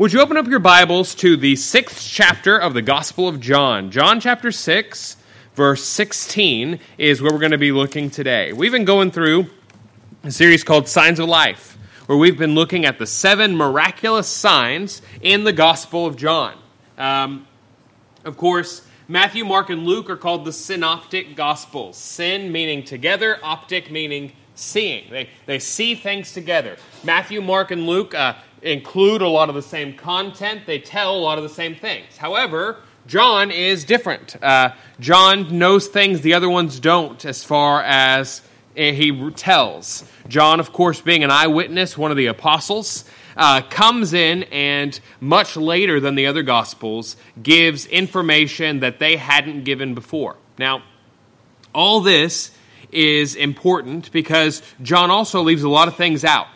Would you open up your Bibles to the sixth chapter of the Gospel of John? John chapter 6, verse 16 is where we're going to be looking today. We've been going through a series called Signs of Life, where we've been looking at the seven miraculous signs in the Gospel of John. Um, of course, Matthew, Mark, and Luke are called the synoptic Gospels. Syn meaning together, optic meaning seeing. They, they see things together. Matthew, Mark, and Luke. Uh, include a lot of the same content, they tell a lot of the same things. However, John is different. Uh, John knows things the other ones don't as far as he tells. John, of course, being an eyewitness, one of the apostles, uh, comes in and much later than the other gospels gives information that they hadn't given before. Now, all this is important because John also leaves a lot of things out.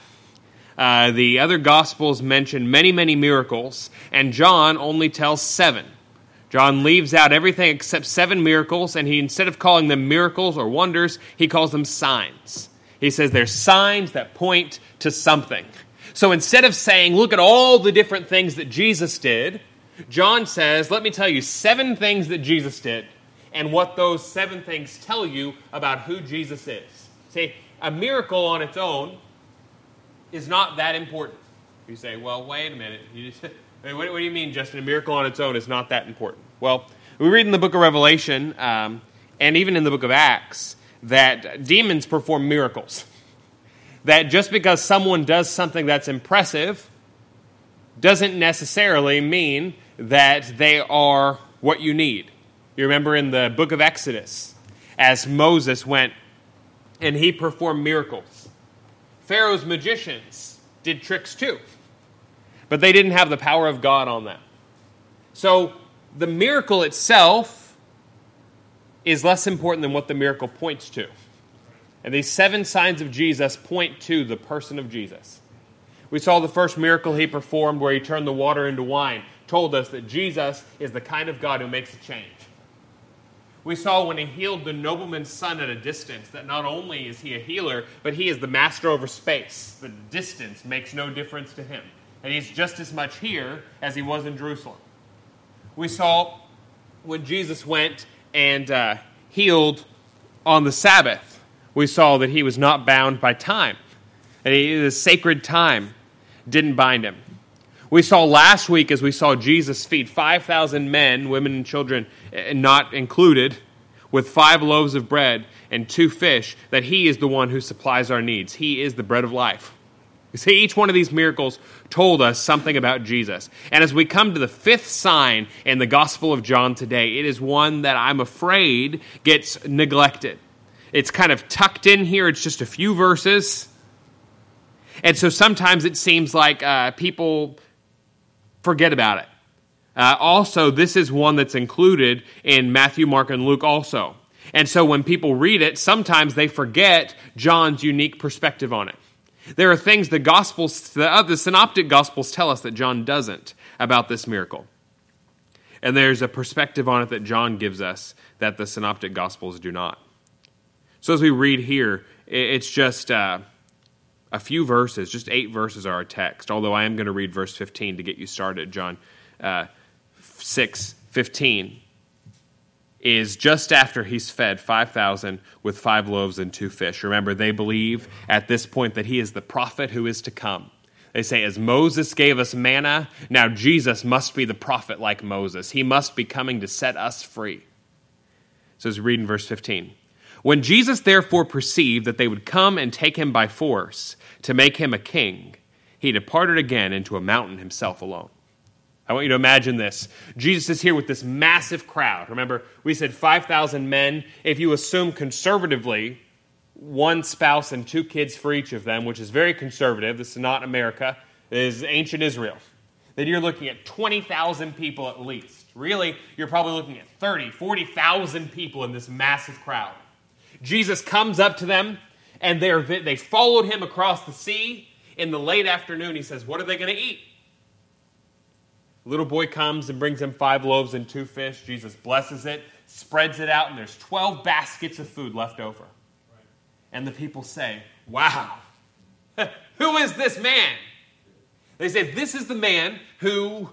Uh, the other Gospels mention many, many miracles, and John only tells seven. John leaves out everything except seven miracles, and he, instead of calling them miracles or wonders, he calls them signs. He says they're signs that point to something. So instead of saying, look at all the different things that Jesus did, John says, let me tell you seven things that Jesus did and what those seven things tell you about who Jesus is. See, a miracle on its own is not that important. You say, well, wait a minute. Just, what, what, do you mean, Justin? A miracle on its own is not that important. Well, we read in the book of Revelation um, and even in the book of Acts that demons perform miracles. That just because someone does something that's impressive doesn't necessarily mean that they are what you need. You remember in the book of Exodus, as Moses went and he performed miracles Pharaoh's magicians did tricks too, but they didn't have the power of God on them. So the miracle itself is less important than what the miracle points to. And these seven signs of Jesus point to the person of Jesus. We saw the first miracle he performed where he turned the water into wine, told us that Jesus is the kind of God who makes a change. We saw when he healed the nobleman's son at a distance that not only is he a healer, but he is the master over space. The distance makes no difference to him. And he's just as much here as he was in Jerusalem. We saw when Jesus went and uh, healed on the Sabbath, we saw that he was not bound by time. And he, the sacred time didn't bind him. We saw last week as we saw Jesus feed 5,000 men, women, and children eh, not included, with five loaves of bread and two fish, that He is the one who supplies our needs. He is the bread of life. You see, each one of these miracles told us something about Jesus. And as we come to the fifth sign in the Gospel of John today, it is one that I'm afraid gets neglected. It's kind of tucked in here, it's just a few verses. And so sometimes it seems like uh, people forget about it. Uh, also, this is one that's included in Matthew, Mark, and Luke also. And so when people read it, sometimes they forget John's unique perspective on it. There are things the Gospels, the, uh, the Synoptic Gospels tell us that John doesn't about this miracle. And there's a perspective on it that John gives us that the Synoptic Gospels do not. So as we read here, it's just. Uh, a few verses, just eight verses are our text, although I am going to read verse 15 to get you started. John uh, 6 15 is just after he's fed 5,000 with five loaves and two fish. Remember, they believe at this point that he is the prophet who is to come. They say, as Moses gave us manna, now Jesus must be the prophet like Moses. He must be coming to set us free. So, as read in verse 15. When Jesus therefore perceived that they would come and take him by force to make him a king, he departed again into a mountain himself alone. I want you to imagine this. Jesus is here with this massive crowd. Remember, we said 5,000 men. If you assume conservatively one spouse and two kids for each of them, which is very conservative, this is not America, it is ancient Israel, then you're looking at 20,000 people at least. Really, you're probably looking at 30, 40,000 people in this massive crowd. Jesus comes up to them, and they they followed him across the sea. In the late afternoon, he says, What are they going to eat? little boy comes and brings him five loaves and two fish. Jesus blesses it, spreads it out, and there's 12 baskets of food left over. And the people say, Wow, who is this man? They say, This is the man who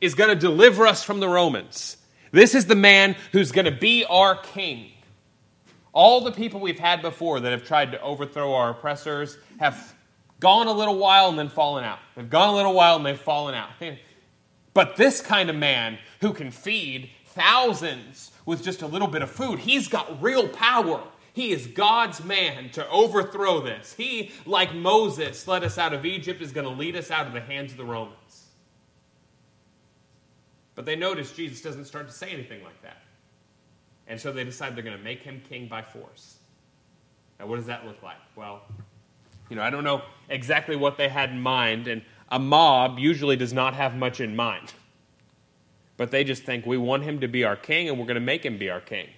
is going to deliver us from the Romans. This is the man who's going to be our king. All the people we've had before that have tried to overthrow our oppressors have gone a little while and then fallen out. They've gone a little while and they've fallen out. But this kind of man who can feed thousands with just a little bit of food, he's got real power. He is God's man to overthrow this. He, like Moses, led us out of Egypt, is going to lead us out of the hands of the Romans. But they notice Jesus doesn't start to say anything like that. And so they decide they're going to make him king by force. Now, what does that look like? Well, you know, I don't know exactly what they had in mind, and a mob usually does not have much in mind. But they just think we want him to be our king, and we're going to make him be our king.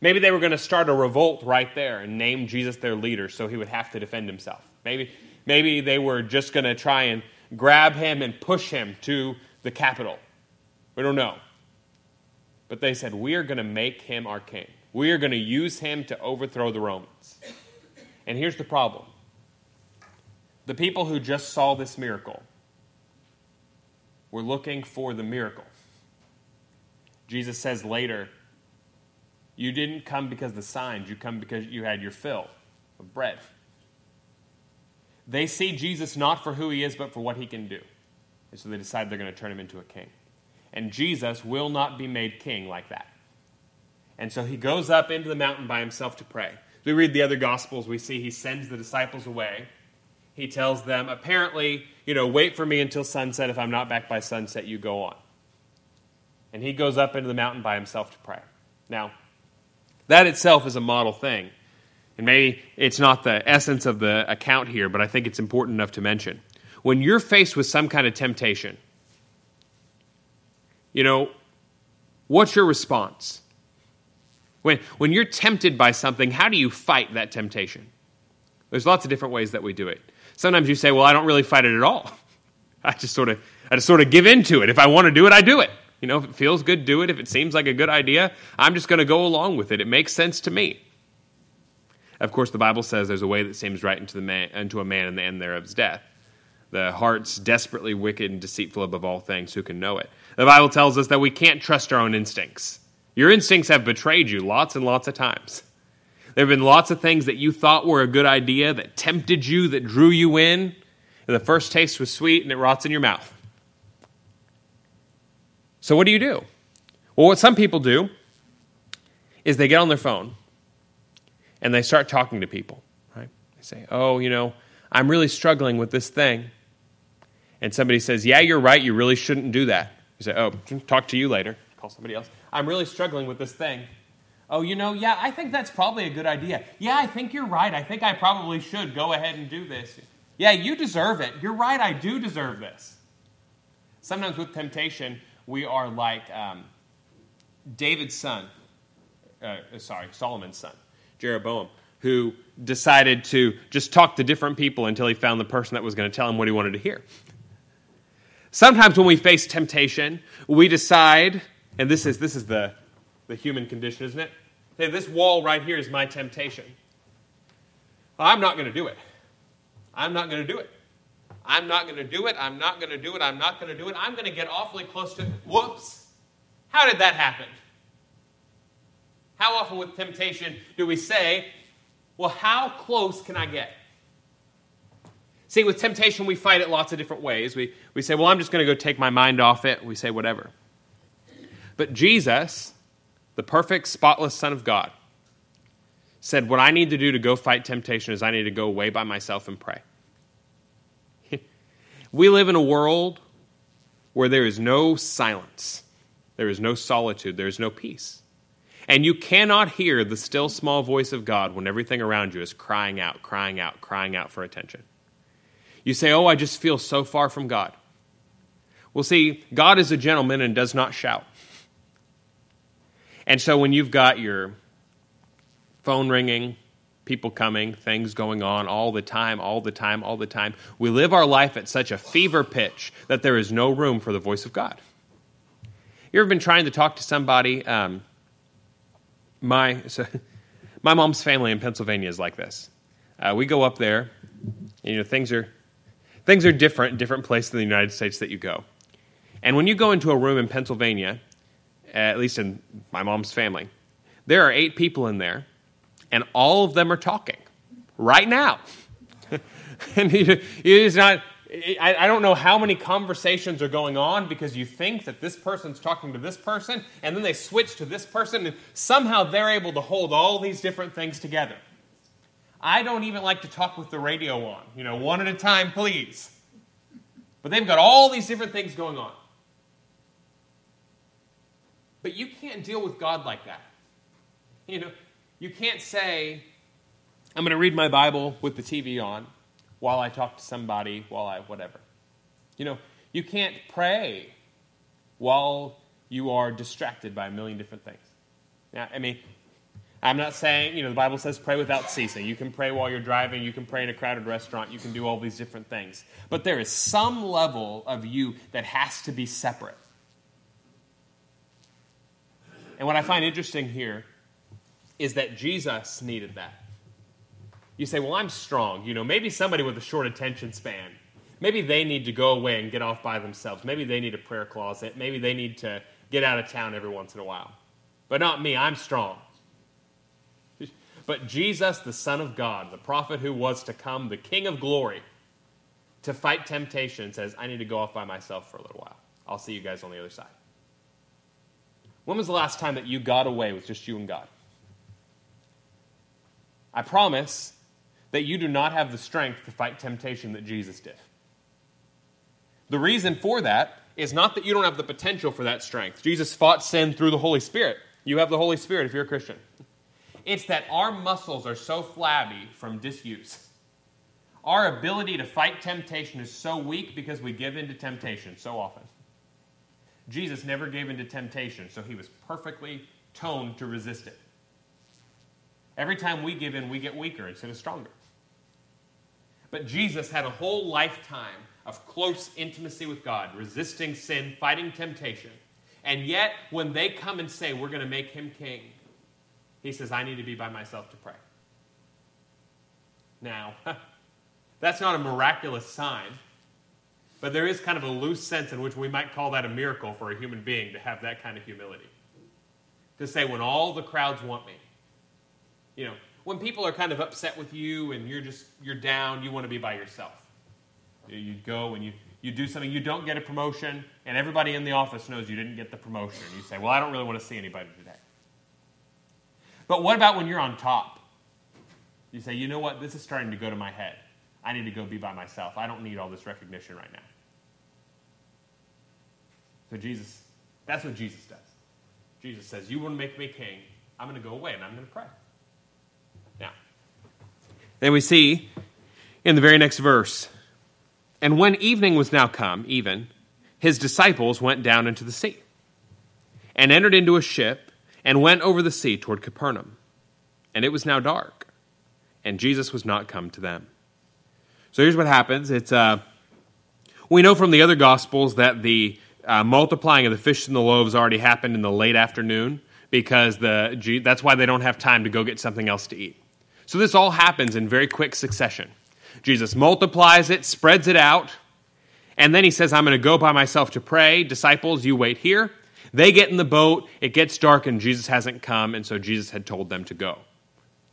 Maybe they were going to start a revolt right there and name Jesus their leader so he would have to defend himself. Maybe, maybe they were just going to try and grab him and push him to the capital. We don't know. But they said, We are going to make him our king. We are going to use him to overthrow the Romans. And here's the problem the people who just saw this miracle were looking for the miracle. Jesus says later, You didn't come because of the signs, you come because you had your fill of bread. They see Jesus not for who he is, but for what he can do. And so they decide they're going to turn him into a king. And Jesus will not be made king like that. And so he goes up into the mountain by himself to pray. we read the other gospels, we see he sends the disciples away. He tells them, apparently, you know, wait for me until sunset. If I'm not back by sunset, you go on. And he goes up into the mountain by himself to pray. Now, that itself is a model thing. And maybe it's not the essence of the account here, but I think it's important enough to mention. When you're faced with some kind of temptation, you know, what's your response? When, when you're tempted by something, how do you fight that temptation? There's lots of different ways that we do it. Sometimes you say, well, I don't really fight it at all. I just sort of, I just sort of give into it. If I want to do it, I do it. You know, if it feels good, do it. If it seems like a good idea, I'm just going to go along with it. It makes sense to me. Of course, the Bible says there's a way that seems right into, the man, into a man, and the end thereof is death. The heart's desperately wicked and deceitful above all things. Who can know it? The Bible tells us that we can't trust our own instincts. Your instincts have betrayed you lots and lots of times. There have been lots of things that you thought were a good idea that tempted you, that drew you in, and the first taste was sweet and it rots in your mouth. So, what do you do? Well, what some people do is they get on their phone and they start talking to people. Right? They say, Oh, you know, I'm really struggling with this thing and somebody says, Yeah, you're right, you really shouldn't do that. You say, Oh, talk to you later. Call somebody else. I'm really struggling with this thing. Oh, you know, yeah, I think that's probably a good idea. Yeah, I think you're right. I think I probably should go ahead and do this. Yeah, you deserve it. You're right, I do deserve this. Sometimes with temptation, we are like um, David's son, uh, sorry, Solomon's son, Jeroboam, who decided to just talk to different people until he found the person that was going to tell him what he wanted to hear. Sometimes when we face temptation, we decide, and this is, this is the, the human condition, isn't it? Hey, this wall right here is my temptation. Well, I'm not going to do it. I'm not going to do it. I'm not going to do it. I'm not going to do it. I'm not going to do it. I'm going to get awfully close to. Whoops. How did that happen? How often with temptation do we say, well, how close can I get? See, with temptation, we fight it lots of different ways. We, we say, well, I'm just going to go take my mind off it. We say, whatever. But Jesus, the perfect, spotless Son of God, said, What I need to do to go fight temptation is I need to go away by myself and pray. we live in a world where there is no silence, there is no solitude, there is no peace. And you cannot hear the still small voice of God when everything around you is crying out, crying out, crying out for attention. You say, Oh, I just feel so far from God. Well, see, God is a gentleman and does not shout. And so when you've got your phone ringing, people coming, things going on all the time, all the time, all the time, we live our life at such a fever pitch that there is no room for the voice of God. You ever been trying to talk to somebody? Um, my, so, my mom's family in Pennsylvania is like this. Uh, we go up there, and, you know, things are things are different in different places in the United States that you go. And when you go into a room in Pennsylvania, at least in my mom's family, there are eight people in there, and all of them are talking right now. and it is not. I, don't know how many conversations are going on because you think that this person's talking to this person, and then they switch to this person, and somehow they're able to hold all these different things together. I don't even like to talk with the radio on, you know, one at a time, please. But they've got all these different things going on. But you can't deal with God like that. You know, you can't say, I'm going to read my Bible with the TV on while I talk to somebody, while I whatever. You know, you can't pray while you are distracted by a million different things. Now, I mean, I'm not saying, you know, the Bible says pray without ceasing. You can pray while you're driving, you can pray in a crowded restaurant, you can do all these different things. But there is some level of you that has to be separate. And what I find interesting here is that Jesus needed that. You say, well, I'm strong. You know, maybe somebody with a short attention span, maybe they need to go away and get off by themselves. Maybe they need a prayer closet. Maybe they need to get out of town every once in a while. But not me, I'm strong. But Jesus, the Son of God, the prophet who was to come, the King of glory, to fight temptation, says, I need to go off by myself for a little while. I'll see you guys on the other side. When was the last time that you got away with just you and God? I promise that you do not have the strength to fight temptation that Jesus did. The reason for that is not that you don't have the potential for that strength. Jesus fought sin through the Holy Spirit. You have the Holy Spirit if you're a Christian. It's that our muscles are so flabby from disuse. Our ability to fight temptation is so weak because we give in to temptation so often. Jesus never gave in to temptation, so he was perfectly toned to resist it. Every time we give in, we get weaker instead of stronger. But Jesus had a whole lifetime of close intimacy with God, resisting sin, fighting temptation. And yet, when they come and say, We're going to make him king, he says, I need to be by myself to pray. Now, that's not a miraculous sign, but there is kind of a loose sense in which we might call that a miracle for a human being to have that kind of humility. To say, when all the crowds want me, you know, when people are kind of upset with you and you're just you're down, you want to be by yourself. You go and you you do something, you don't get a promotion, and everybody in the office knows you didn't get the promotion. You say, "Well, I don't really want to see anybody today." But what about when you're on top? You say, "You know what? This is starting to go to my head. I need to go be by myself. I don't need all this recognition right now." So Jesus, that's what Jesus does. Jesus says, "You want to make me king? I'm going to go away and I'm going to pray." Now, then we see in the very next verse, and when evening was now come, even, his disciples went down into the sea and entered into a ship and went over the sea toward Capernaum. And it was now dark, and Jesus was not come to them. So here's what happens. It's uh, we know from the other gospels that the uh, multiplying of the fish and the loaves already happened in the late afternoon because the that's why they don't have time to go get something else to eat. So this all happens in very quick succession. Jesus multiplies it, spreads it out, and then he says, I'm going to go by myself to pray. Disciples, you wait here. They get in the boat, it gets dark, and Jesus hasn't come, and so Jesus had told them to go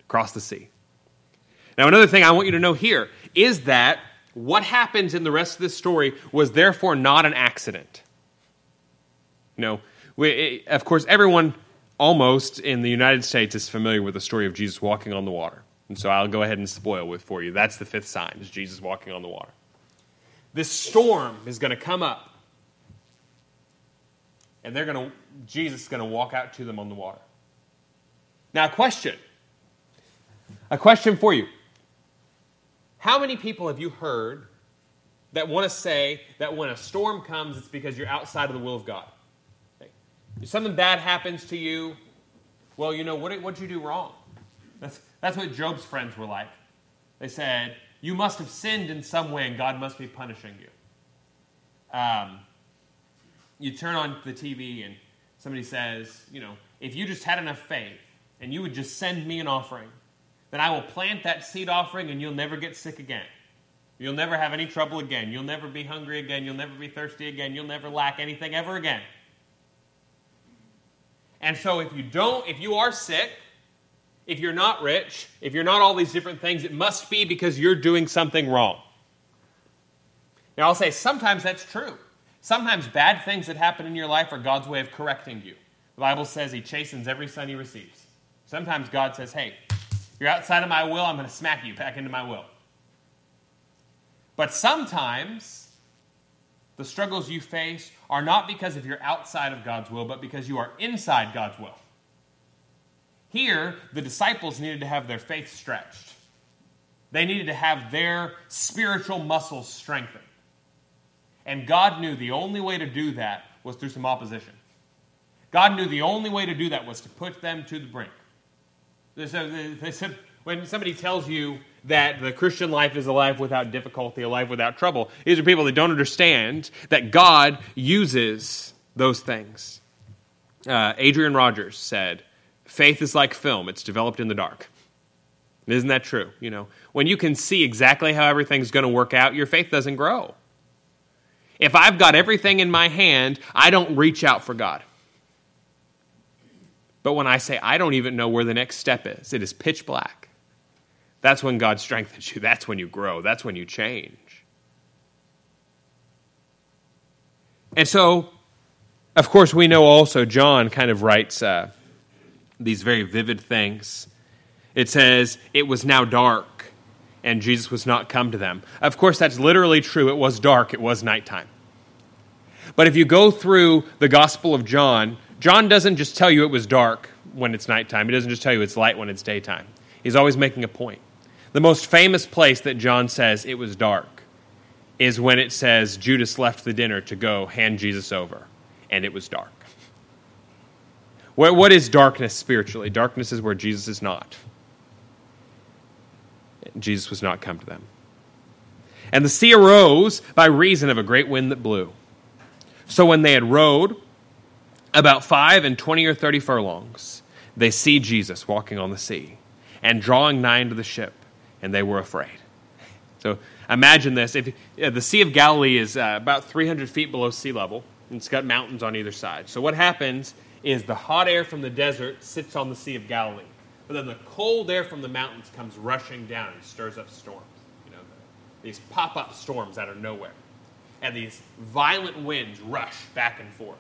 across the sea. Now, another thing I want you to know here is that what happens in the rest of this story was therefore not an accident. You know, we, of course, everyone almost in the United States is familiar with the story of Jesus walking on the water. And so I'll go ahead and spoil it for you. That's the fifth sign, is Jesus walking on the water. This storm is going to come up. And they're going to Jesus is going to walk out to them on the water. Now, a question. A question for you. How many people have you heard that want to say that when a storm comes, it's because you're outside of the will of God? If something bad happens to you, well, you know, what did you do wrong? That's, that's what Job's friends were like. They said, You must have sinned in some way and God must be punishing you. Um, you turn on the TV and somebody says, You know, if you just had enough faith and you would just send me an offering, then I will plant that seed offering and you'll never get sick again. You'll never have any trouble again. You'll never be hungry again. You'll never be thirsty again. You'll never lack anything ever again. And so if you don't, if you are sick, if you're not rich, if you're not all these different things, it must be because you're doing something wrong. Now, I'll say sometimes that's true. Sometimes bad things that happen in your life are God's way of correcting you. The Bible says He chastens every son He receives. Sometimes God says, hey, you're outside of my will, I'm going to smack you back into my will. But sometimes the struggles you face are not because of you're outside of God's will, but because you are inside God's will. Here, the disciples needed to have their faith stretched. They needed to have their spiritual muscles strengthened. And God knew the only way to do that was through some opposition. God knew the only way to do that was to put them to the brink. When somebody tells you that the Christian life is a life without difficulty, a life without trouble, these are people that don't understand that God uses those things. Uh, Adrian Rogers said, Faith is like film, it's developed in the dark. Isn't that true? You know, when you can see exactly how everything's going to work out, your faith doesn't grow. If I've got everything in my hand, I don't reach out for God. But when I say I don't even know where the next step is, it is pitch black. That's when God strengthens you. That's when you grow. That's when you change. And so, of course, we know also John kind of writes uh, these very vivid things. It says, It was now dark, and Jesus was not come to them. Of course, that's literally true. It was dark, it was nighttime. But if you go through the Gospel of John, John doesn't just tell you it was dark when it's nighttime, he doesn't just tell you it's light when it's daytime. He's always making a point. The most famous place that John says it was dark is when it says Judas left the dinner to go hand Jesus over, and it was dark. What is darkness spiritually? Darkness is where Jesus is not. Jesus was not come to them. And the sea arose by reason of a great wind that blew. So when they had rowed about five and twenty or thirty furlongs, they see Jesus walking on the sea and drawing nigh into the ship, and they were afraid. So imagine this: if the Sea of Galilee is uh, about 300 feet below sea level, and it's got mountains on either side. So what happens is the hot air from the desert sits on the Sea of Galilee, but then the cold air from the mountains comes rushing down and stirs up storms. You know, these pop-up storms out of nowhere and these violent winds rush back and forth.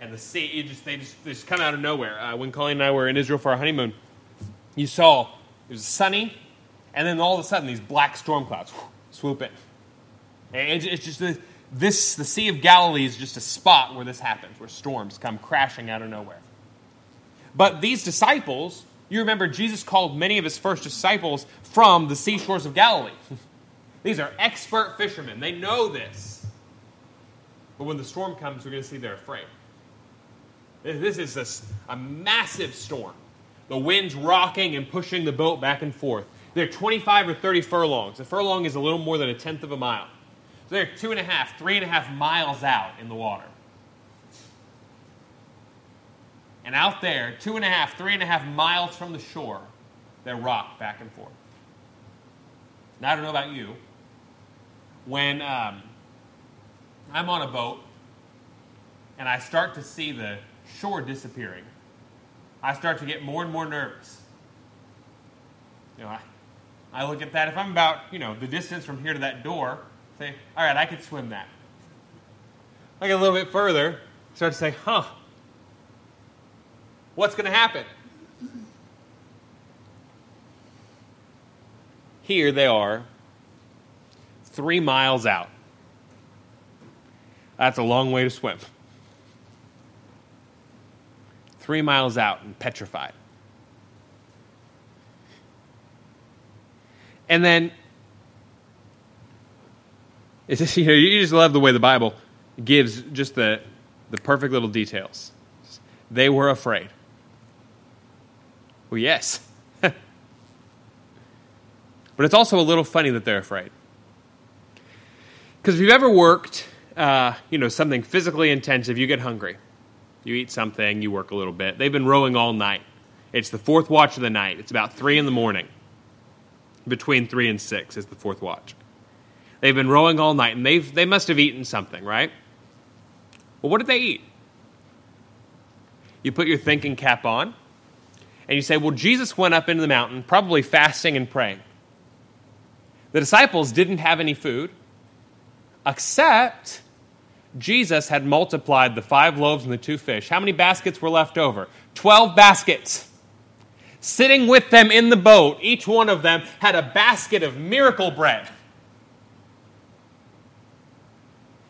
And the sea, just, they, just, they just come out of nowhere. Uh, when Colleen and I were in Israel for our honeymoon, you saw it was sunny, and then all of a sudden these black storm clouds whoosh, swoop in. And it's just the, this, the Sea of Galilee is just a spot where this happens, where storms come crashing out of nowhere. But these disciples, you remember Jesus called many of his first disciples from the seashores of Galilee. These are expert fishermen. They know this. But when the storm comes, we're going to see they're afraid. This is a, a massive storm. The wind's rocking and pushing the boat back and forth. They're 25 or 30 furlongs. A furlong is a little more than a tenth of a mile. So they're two and a half, three and a half miles out in the water. And out there, two and a half, three and a half miles from the shore, they rock back and forth. Now, I don't know about you, when um, I'm on a boat and I start to see the shore disappearing, I start to get more and more nervous. You know, I, I look at that. If I'm about, you know, the distance from here to that door, say, all right, I could swim that. I get a little bit further, start to say, huh, what's going to happen? Here they are three miles out. That's a long way to swim. Three miles out and petrified. And then, it's just, you, know, you just love the way the Bible gives just the, the perfect little details. They were afraid. Well, yes. but it's also a little funny that they're afraid. Because if you've ever worked, uh, you know, something physically intensive, you get hungry. You eat something, you work a little bit. They've been rowing all night. It's the fourth watch of the night. It's about three in the morning. Between three and six is the fourth watch. They've been rowing all night, and they've, they must have eaten something, right? Well, what did they eat? You put your thinking cap on, and you say, Well, Jesus went up into the mountain, probably fasting and praying. The disciples didn't have any food, except Jesus had multiplied the five loaves and the two fish. How many baskets were left over? Twelve baskets. Sitting with them in the boat, each one of them had a basket of miracle bread.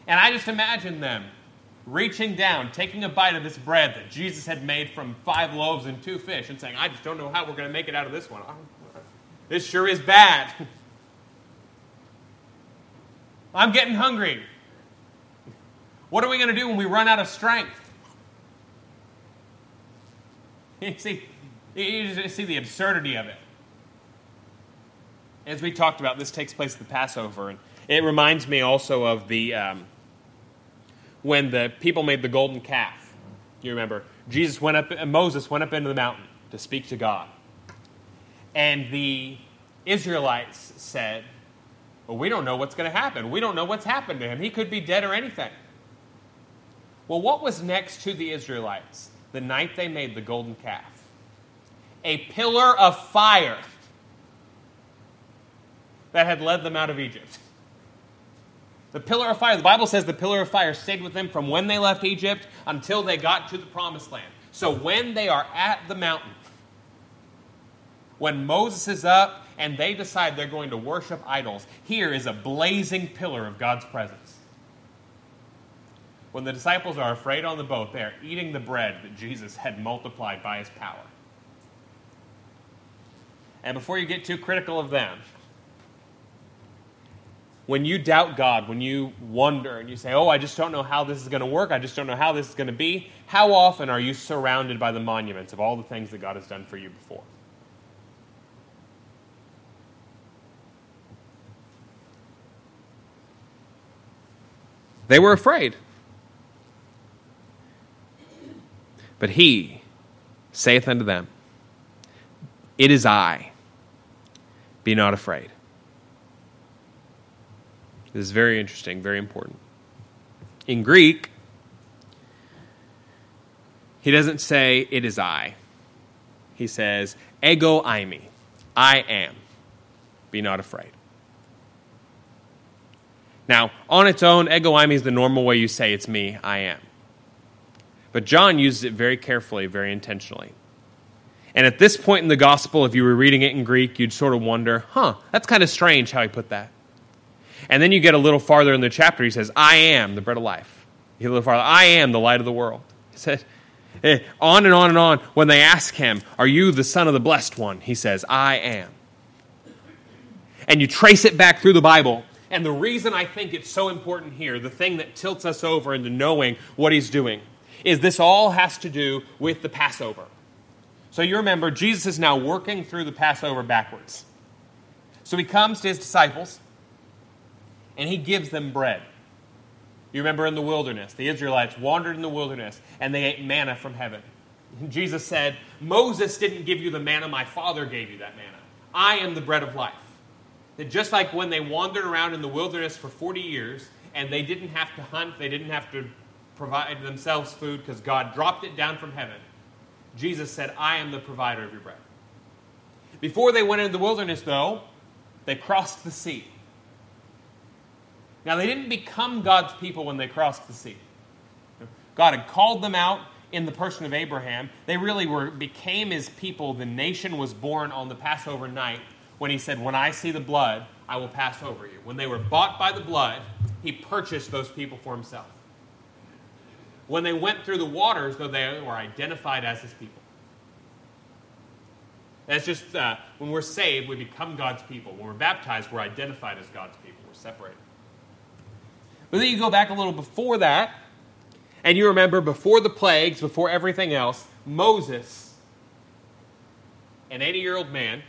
And I just imagine them reaching down, taking a bite of this bread that Jesus had made from five loaves and two fish, and saying, I just don't know how we're going to make it out of this one. This sure is bad. I'm getting hungry. What are we going to do when we run out of strength? You see, you see the absurdity of it. As we talked about, this takes place at the Passover, and it reminds me also of the um, when the people made the golden calf. You remember, Jesus went up, and Moses went up into the mountain to speak to God, and the Israelites said, "Well, we don't know what's going to happen. We don't know what's happened to him. He could be dead or anything." Well, what was next to the Israelites the night they made the golden calf? A pillar of fire that had led them out of Egypt. The pillar of fire, the Bible says the pillar of fire stayed with them from when they left Egypt until they got to the promised land. So when they are at the mountain, when Moses is up and they decide they're going to worship idols, here is a blazing pillar of God's presence. When the disciples are afraid on the boat, they are eating the bread that Jesus had multiplied by his power. And before you get too critical of them, when you doubt God, when you wonder and you say, Oh, I just don't know how this is going to work, I just don't know how this is going to be, how often are you surrounded by the monuments of all the things that God has done for you before? They were afraid. But he saith unto them, It is I. Be not afraid. This is very interesting, very important. In Greek, he doesn't say, It is I. He says, Ego eimi. I am. Be not afraid. Now, on its own, ego eimi is the normal way you say it's me, I am. But John uses it very carefully, very intentionally. And at this point in the gospel, if you were reading it in Greek, you'd sort of wonder, huh, that's kind of strange how he put that. And then you get a little farther in the chapter, he says, I am the bread of life. You a little farther, I am the light of the world. He said, eh, on and on and on. When they ask him, Are you the Son of the Blessed One? He says, I am. And you trace it back through the Bible. And the reason I think it's so important here, the thing that tilts us over into knowing what he's doing, is this all has to do with the Passover. So you remember, Jesus is now working through the Passover backwards. So he comes to his disciples and he gives them bread. You remember in the wilderness, the Israelites wandered in the wilderness and they ate manna from heaven. Jesus said, Moses didn't give you the manna, my Father gave you that manna. I am the bread of life. That just like when they wandered around in the wilderness for 40 years and they didn't have to hunt, they didn't have to provide themselves food because God dropped it down from heaven. Jesus said, I am the provider of your bread. Before they went into the wilderness, though, they crossed the sea. Now, they didn't become God's people when they crossed the sea. God had called them out in the person of Abraham. They really were became his people. The nation was born on the Passover night when he said, When I see the blood, I will pass over you. When they were bought by the blood, he purchased those people for himself. When they went through the waters, though they were identified as his people. That's just uh, when we're saved, we become God's people. When we're baptized, we're identified as God's people. We're separated. But then you go back a little before that, and you remember before the plagues, before everything else, Moses, an 80 year old man,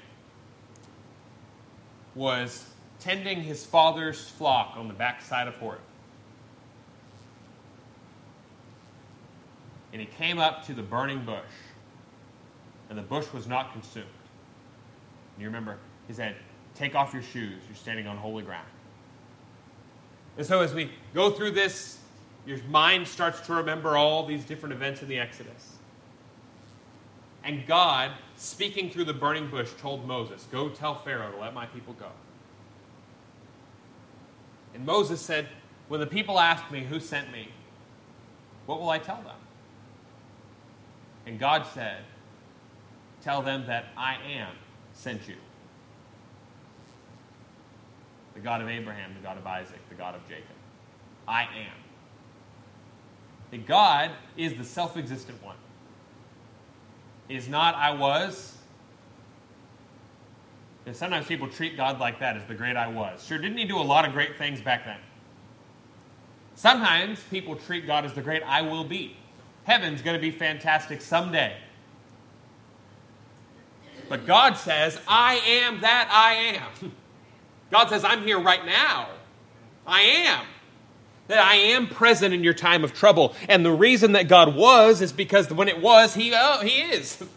was tending his father's flock on the backside of Horeb. And he came up to the burning bush, and the bush was not consumed. And you remember, he said, Take off your shoes, you're standing on holy ground. And so as we go through this, your mind starts to remember all these different events in the Exodus. And God, speaking through the burning bush, told Moses, Go tell Pharaoh to let my people go. And Moses said, When the people ask me who sent me, what will I tell them? And God said, Tell them that I am sent you. The God of Abraham, the God of Isaac, the God of Jacob. I am. That God is the self existent one. Is not I was. And sometimes people treat God like that as the great I was. Sure, didn't he do a lot of great things back then? Sometimes people treat God as the great I will be. Heaven's going to be fantastic someday. But God says, I am that I am. God says, I'm here right now. I am. That I am present in your time of trouble. And the reason that God was is because when it was, He, oh, he is.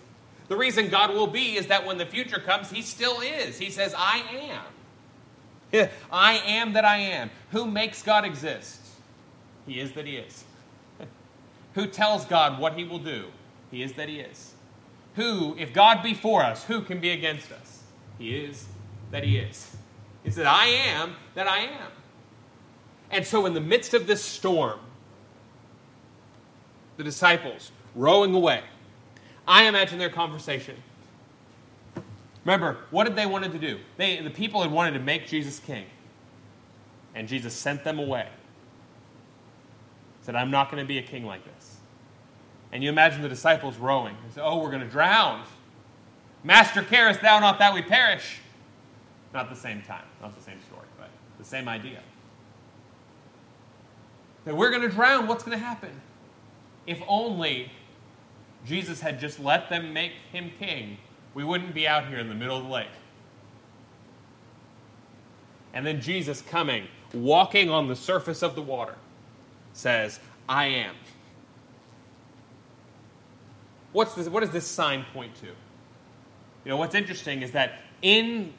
The reason God will be is that when the future comes, He still is. He says, I am. I am that I am. Who makes God exist? He is that He is. Who tells God what He will do? He is that He is. Who, if God be for us, who can be against us? He is that He is. He said, I am that I am. And so, in the midst of this storm, the disciples rowing away, I imagine their conversation. Remember, what did they wanted to do? They, the people had wanted to make Jesus king. And Jesus sent them away. Said, I'm not going to be a king like this. And you imagine the disciples rowing. They said, Oh, we're going to drown. Master, carest thou not that we perish? Not the same time, not the same story, but the same idea. That we're going to drown, what's going to happen? If only Jesus had just let them make him king, we wouldn't be out here in the middle of the lake. And then Jesus coming, walking on the surface of the water, says, I am. What's this, what does this sign point to? You know, what's interesting is that in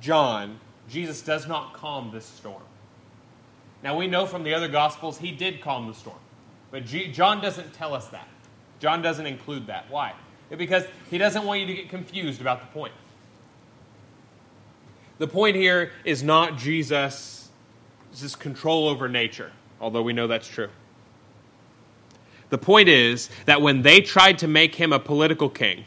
John, Jesus does not calm this storm. Now, we know from the other Gospels he did calm the storm. But G- John doesn't tell us that. John doesn't include that. Why? Because he doesn't want you to get confused about the point. The point here is not Jesus' control over nature, although we know that's true. The point is that when they tried to make him a political king,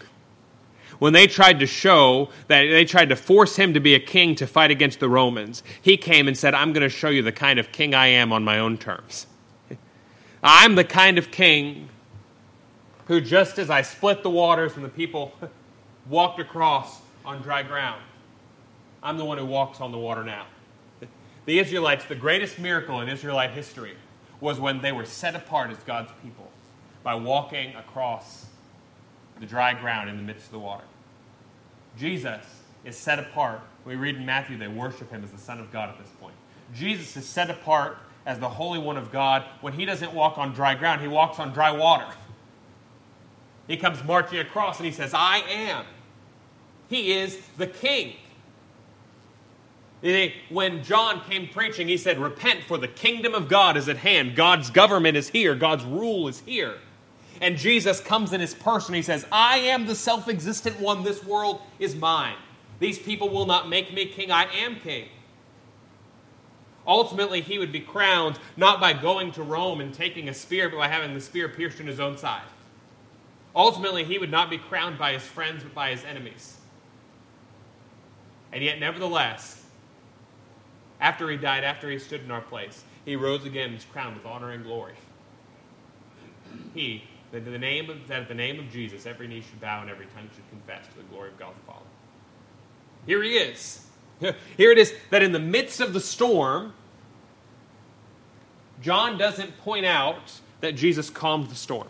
when they tried to show that they tried to force him to be a king to fight against the Romans, he came and said, I'm going to show you the kind of king I am on my own terms. I'm the kind of king who, just as I split the waters and the people walked across on dry ground, I'm the one who walks on the water now. The Israelites, the greatest miracle in Israelite history was when they were set apart as God's people by walking across the dry ground in the midst of the water. Jesus is set apart. We read in Matthew they worship him as the Son of God at this point. Jesus is set apart as the Holy One of God. When he doesn't walk on dry ground, he walks on dry water. He comes marching across and he says, I am. He is the King. When John came preaching, he said, Repent, for the kingdom of God is at hand. God's government is here. God's rule is here. And Jesus comes in his person. He says, I am the self existent one. This world is mine. These people will not make me king. I am king. Ultimately, he would be crowned not by going to Rome and taking a spear, but by having the spear pierced in his own side. Ultimately, he would not be crowned by his friends, but by his enemies. And yet, nevertheless, after he died, after he stood in our place, he rose again and was crowned with honor and glory. He that, the name of, that at the name of Jesus, every knee should bow and every tongue should confess to the glory of God the Father. Here he is. Here it is that in the midst of the storm, John doesn't point out that Jesus calmed the storm.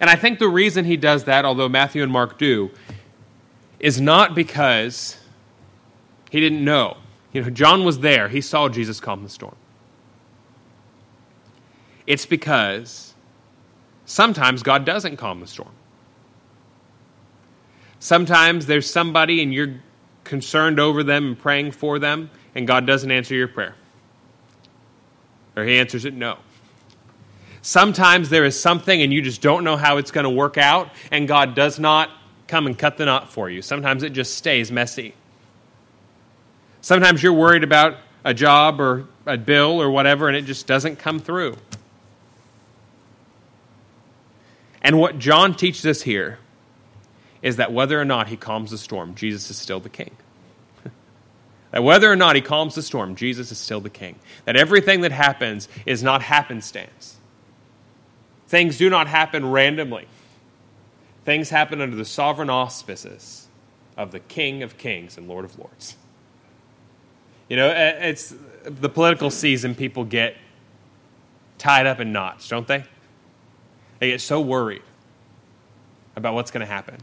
And I think the reason he does that, although Matthew and Mark do, is not because he didn't know. You know, John was there. He saw Jesus calm the storm. It's because Sometimes God doesn't calm the storm. Sometimes there's somebody and you're concerned over them and praying for them, and God doesn't answer your prayer. Or he answers it no. Sometimes there is something and you just don't know how it's going to work out, and God does not come and cut the knot for you. Sometimes it just stays messy. Sometimes you're worried about a job or a bill or whatever, and it just doesn't come through. And what John teaches us here is that whether or not he calms the storm, Jesus is still the king. that whether or not he calms the storm, Jesus is still the king. That everything that happens is not happenstance. Things do not happen randomly. Things happen under the sovereign auspices of the King of Kings and Lord of Lords. You know, eh, it's the political season, people get tied up in knots, don't they? They get so worried about what's going to happen.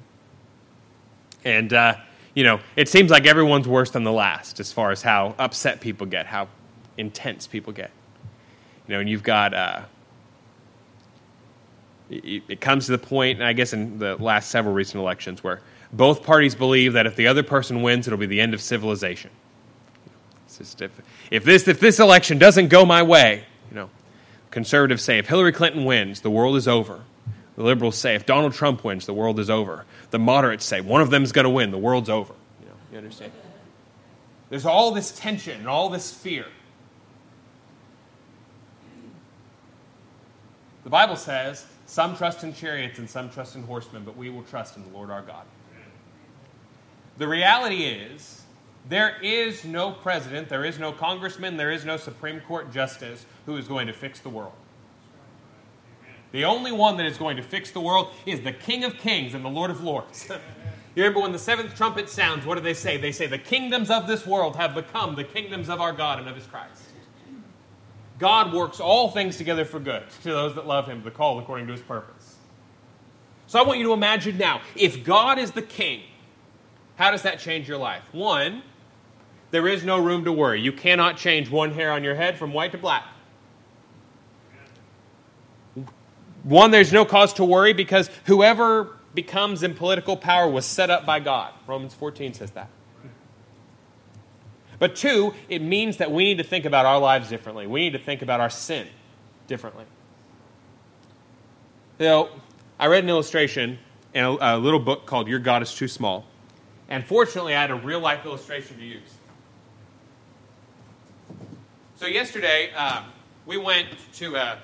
And, uh, you know, it seems like everyone's worse than the last as far as how upset people get, how intense people get. You know, and you've got, uh, it, comes to the point, I guess, in the last several recent elections where both parties believe that if the other person wins, it'll be the end of civilization. If, if, this, if this election doesn't go my way, you know, conservatives say if Hillary Clinton wins, the world is over. The liberals say if Donald Trump wins, the world is over. The moderates say one of them is going to win, the world's over. You, know, you understand? There's all this tension and all this fear. The Bible says some trust in chariots and some trust in horsemen, but we will trust in the Lord our God. The reality is, there is no president, there is no congressman, there is no Supreme Court justice who is going to fix the world. The only one that is going to fix the world is the King of Kings and the Lord of Lords. you remember when the seventh trumpet sounds, what do they say? They say, The kingdoms of this world have become the kingdoms of our God and of his Christ. God works all things together for good to those that love him, the call according to his purpose. So I want you to imagine now if God is the king, how does that change your life? One, there is no room to worry. You cannot change one hair on your head from white to black. One, there's no cause to worry because whoever becomes in political power was set up by God. Romans 14 says that. But two, it means that we need to think about our lives differently. We need to think about our sin differently. You know, I read an illustration in a, a little book called Your God is Too Small. And fortunately, I had a real life illustration to use. So, yesterday, uh, we went to a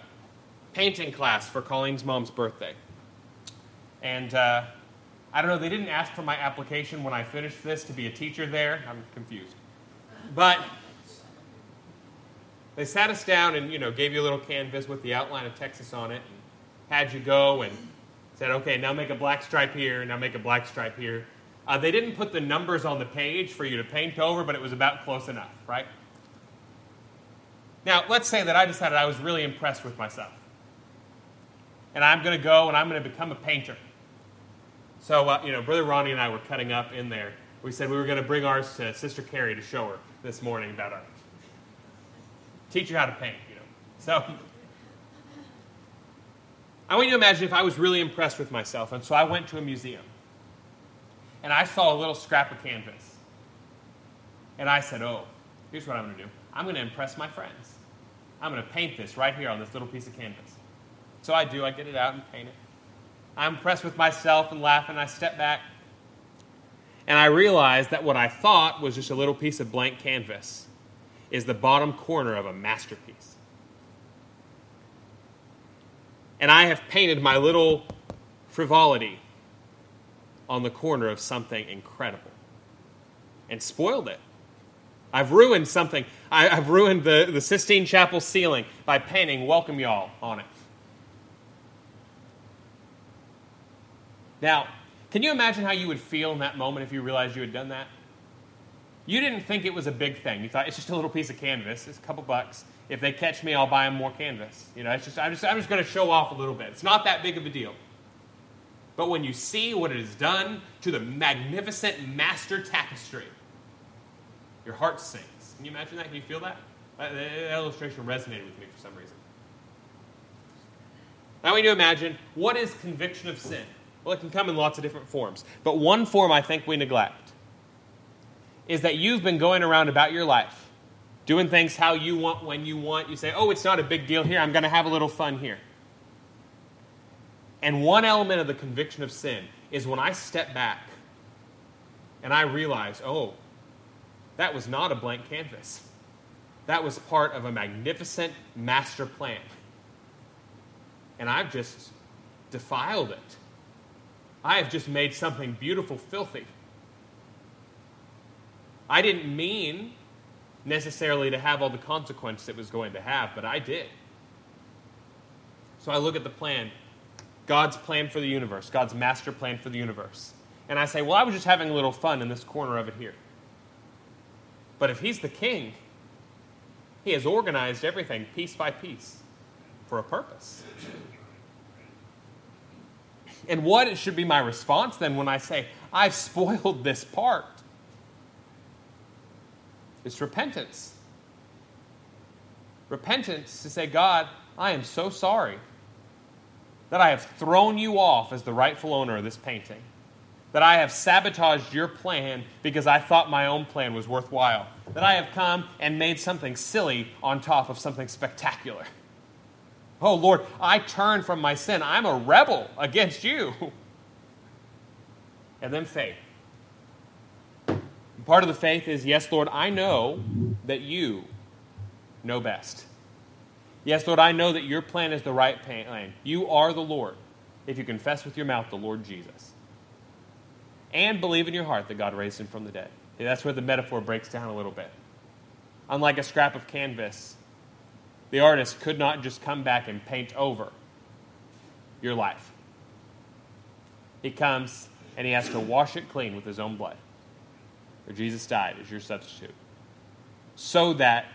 painting class for Colleen's mom's birthday. And uh, I don't know, they didn't ask for my application when I finished this to be a teacher there. I'm confused. But they sat us down and, you know, gave you a little canvas with the outline of Texas on it and had you go and said, okay, now make a black stripe here, now make a black stripe here. Uh, they didn't put the numbers on the page for you to paint over, but it was about close enough, right? Now, let's say that I decided I was really impressed with myself and I'm going to go and I'm going to become a painter. So, uh, you know, Brother Ronnie and I were cutting up in there. We said we were going to bring ours to Sister Carrie to show her this morning about our teach her how to paint, you know. So, I want you to imagine if I was really impressed with myself, and so I went to a museum, and I saw a little scrap of canvas, and I said, "Oh, here's what I'm going to do. I'm going to impress my friends. I'm going to paint this right here on this little piece of canvas." So I do. I get it out and paint it. I'm impressed with myself and laugh, and I step back. And I realize that what I thought was just a little piece of blank canvas is the bottom corner of a masterpiece. And I have painted my little frivolity on the corner of something incredible and spoiled it. I've ruined something. I, have ruined the, the Sistine Chapel ceiling by painting Welcome Y'all on it. Now, can you imagine how you would feel in that moment if you realized you had done that? You didn't think it was a big thing. You thought it's just a little piece of canvas. It's a couple bucks. If they catch me, I'll buy them more canvas. You know, it's just I'm just I'm just going to show off a little bit. It's not that big of a deal. But when you see what it has done to the magnificent master tapestry, your heart sinks. Can you imagine that? Can you feel that? That, illustration resonated with me for some reason. Now, when you imagine, what is conviction of sin? Well, it can come in lots of different forms. But one form I think we neglect is that you've been going around about your life doing things how you want, when you want. You say, oh, it's not a big deal here. I'm going to have a little fun here. And one element of the conviction of sin is when I step back and I realize, oh, that was not a blank canvas. That was part of a magnificent master plan. And I've just defiled it. I have just made something beautiful filthy. I didn't mean necessarily to have all the consequences it was going to have, but I did. So I look at the plan God's plan for the universe, God's master plan for the universe. And I say, well, I was just having a little fun in this corner of it here. But if He's the king, He has organized everything piece by piece for a purpose. And what it should be my response then when I say, I've spoiled this part? It's repentance. Repentance to say, God, I am so sorry that I have thrown you off as the rightful owner of this painting, that I have sabotaged your plan because I thought my own plan was worthwhile, that I have come and made something silly on top of something spectacular. Oh Lord, I turn from my sin. I'm a rebel against you. And then faith. Part of the faith is yes, Lord, I know that you know best. Yes, Lord, I know that your plan is the right plan. You are the Lord if you confess with your mouth the Lord Jesus and believe in your heart that God raised him from the dead. That's where the metaphor breaks down a little bit. Unlike a scrap of canvas, the artist could not just come back and paint over your life. He comes and he has to wash it clean with his own blood. Or Jesus died as your substitute. So that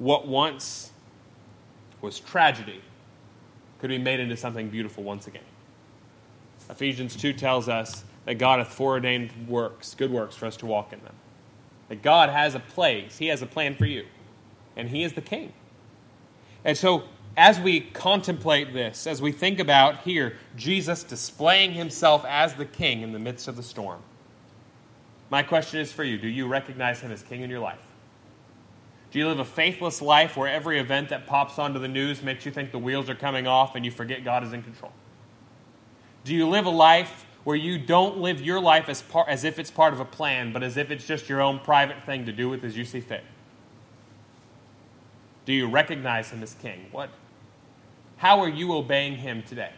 what once was tragedy could be made into something beautiful once again. Ephesians 2 tells us that God hath foreordained works, good works, for us to walk in them. That God has a place, He has a plan for you, and He is the King. And so, as we contemplate this, as we think about here Jesus displaying Himself as the King in the midst of the storm, my question is for you do you recognize Him as King in your life? Do you live a faithless life where every event that pops onto the news makes you think the wheels are coming off and you forget God is in control? Do you live a life where you don't live your life as, par- as if it's part of a plan, but as if it's just your own private thing to do with as you see fit? Do you recognize Him as King? What? How are you obeying Him today?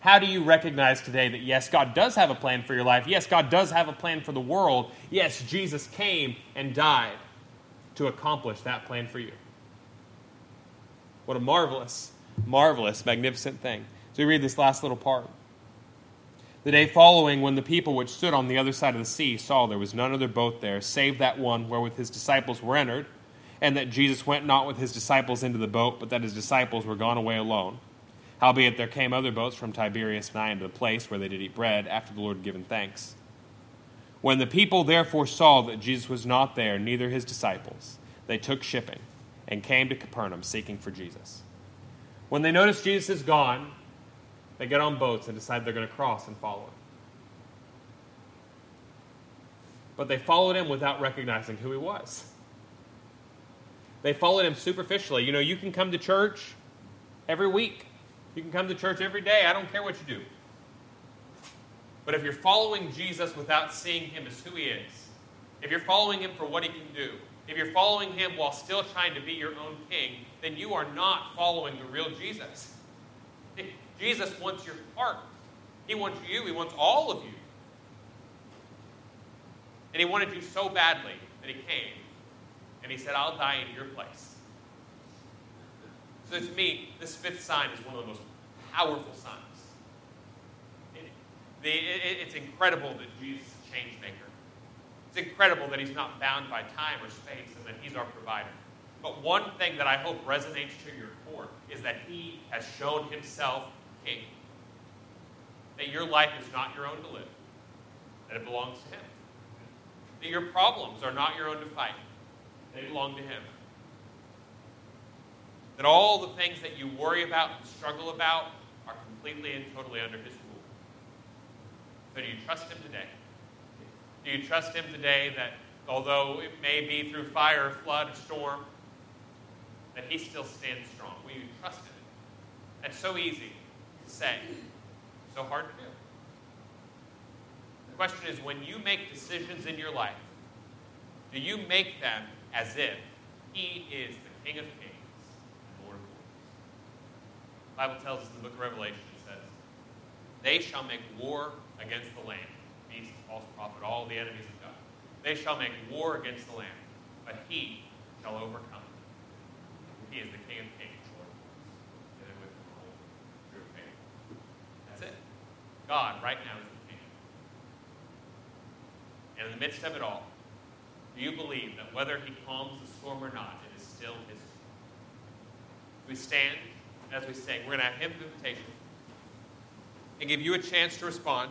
How do you recognize today that yes, God does have a plan for your life? Yes, God does have a plan for the world. Yes, Jesus came and died to accomplish that plan for you. What a marvelous, marvelous, magnificent thing. So we read this last little part. The day following, when the people which stood on the other side of the sea saw there was none other boat there, save that one wherewith his disciples were entered, and that Jesus went not with his disciples into the boat, but that his disciples were gone away alone. Howbeit there came other boats from Tiberias nigh unto the place where they did eat bread, after the Lord had given thanks. When the people therefore saw that Jesus was not there, neither his disciples, they took shipping and came to Capernaum seeking for Jesus. When they notice Jesus is gone, they get on boats and decide they're going to cross and follow him. But they followed him without recognizing who he was. They followed him superficially. You know, you can come to church every week. You can come to church every day. I don't care what you do. But if you're following Jesus without seeing him as who he is, if you're following him for what he can do, if you're following him while still trying to be your own king, then you are not following the real Jesus. Jesus wants your heart. He wants you. He wants all of you. And he wanted you so badly that he came and he said, I'll die in your place. So to me, this fifth sign is one of the most powerful signs it's incredible that Jesus is a change maker. It's incredible that he's not bound by time or space and that he's our provider. But one thing that I hope resonates to your core is that he has shown himself king. That your life is not your own to live, that it belongs to him. That your problems are not your own to fight, they belong to him. That all the things that you worry about and struggle about are completely and totally under his rule. so do you trust Him today? Do you trust Him today that although it may be through fire, flood, or storm, that he still stands strong. We trust Him? That's so easy to say, so hard to do. The question is when you make decisions in your life, do you make them as if he is the King of Kings and Lord of Lords? The Bible tells us in the book of Revelation, it says, They shall make war against the Lamb, beast, false prophet, all the enemies of God. They shall make war against the Lamb, but he shall overcome. He is the King of Kings, Lord of Lords, and with the whole true faith. That's it. God, right now, is the King. And in the midst of it all, do you believe that whether he calms the storm or not, it is still his? We stand as we sing. We're going to have hymn invitation and give you a chance to respond.